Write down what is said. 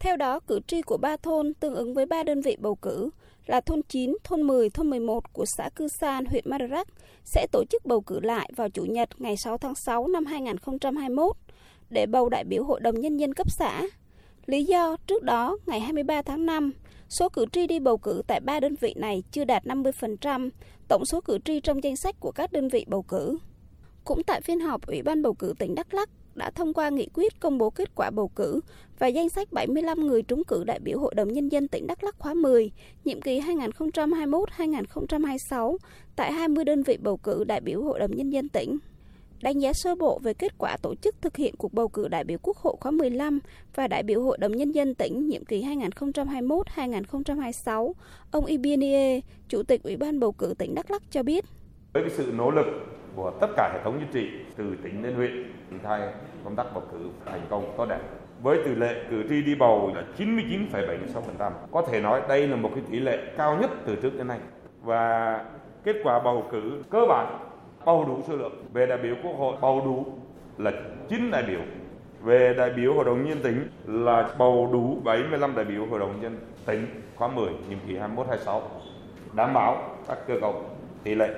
Theo đó, cử tri của ba thôn tương ứng với ba đơn vị bầu cử là thôn 9, thôn 10, thôn 11 của xã Cư San, huyện Madarak sẽ tổ chức bầu cử lại vào Chủ nhật ngày 6 tháng 6 năm 2021 để bầu đại biểu Hội đồng Nhân dân cấp xã. Lý do trước đó, ngày 23 tháng 5, số cử tri đi bầu cử tại ba đơn vị này chưa đạt 50% tổng số cử tri trong danh sách của các đơn vị bầu cử. Cũng tại phiên họp, Ủy ban bầu cử tỉnh Đắk Lắk đã thông qua nghị quyết công bố kết quả bầu cử và danh sách 75 người trúng cử đại biểu Hội đồng Nhân dân tỉnh Đắk Lắk khóa 10, nhiệm kỳ 2021-2026 tại 20 đơn vị bầu cử đại biểu Hội đồng Nhân dân tỉnh. Đánh giá sơ bộ về kết quả tổ chức thực hiện cuộc bầu cử đại biểu Quốc hội khóa 15 và đại biểu Hội đồng Nhân dân tỉnh nhiệm kỳ 2021-2026, ông Ibinie, Chủ tịch Ủy ban bầu cử tỉnh Đắk Lắk cho biết. Với sự nỗ lực của tất cả hệ thống chính trị từ tỉnh đến huyện triển khai công tác bầu cử thành công tốt đẹp. Với tỷ lệ cử tri đi bầu là 99,76%. Có thể nói đây là một cái tỷ lệ cao nhất từ trước đến nay. Và kết quả bầu cử cơ bản bầu đủ số lượng. Về đại biểu quốc hội bầu đủ là 9 đại biểu. Về đại biểu hội đồng nhân tỉnh là bầu đủ 75 đại biểu hội đồng nhân tỉnh khóa 10 nhiệm kỳ 21 26 đảm bảo các cơ cấu tỷ lệ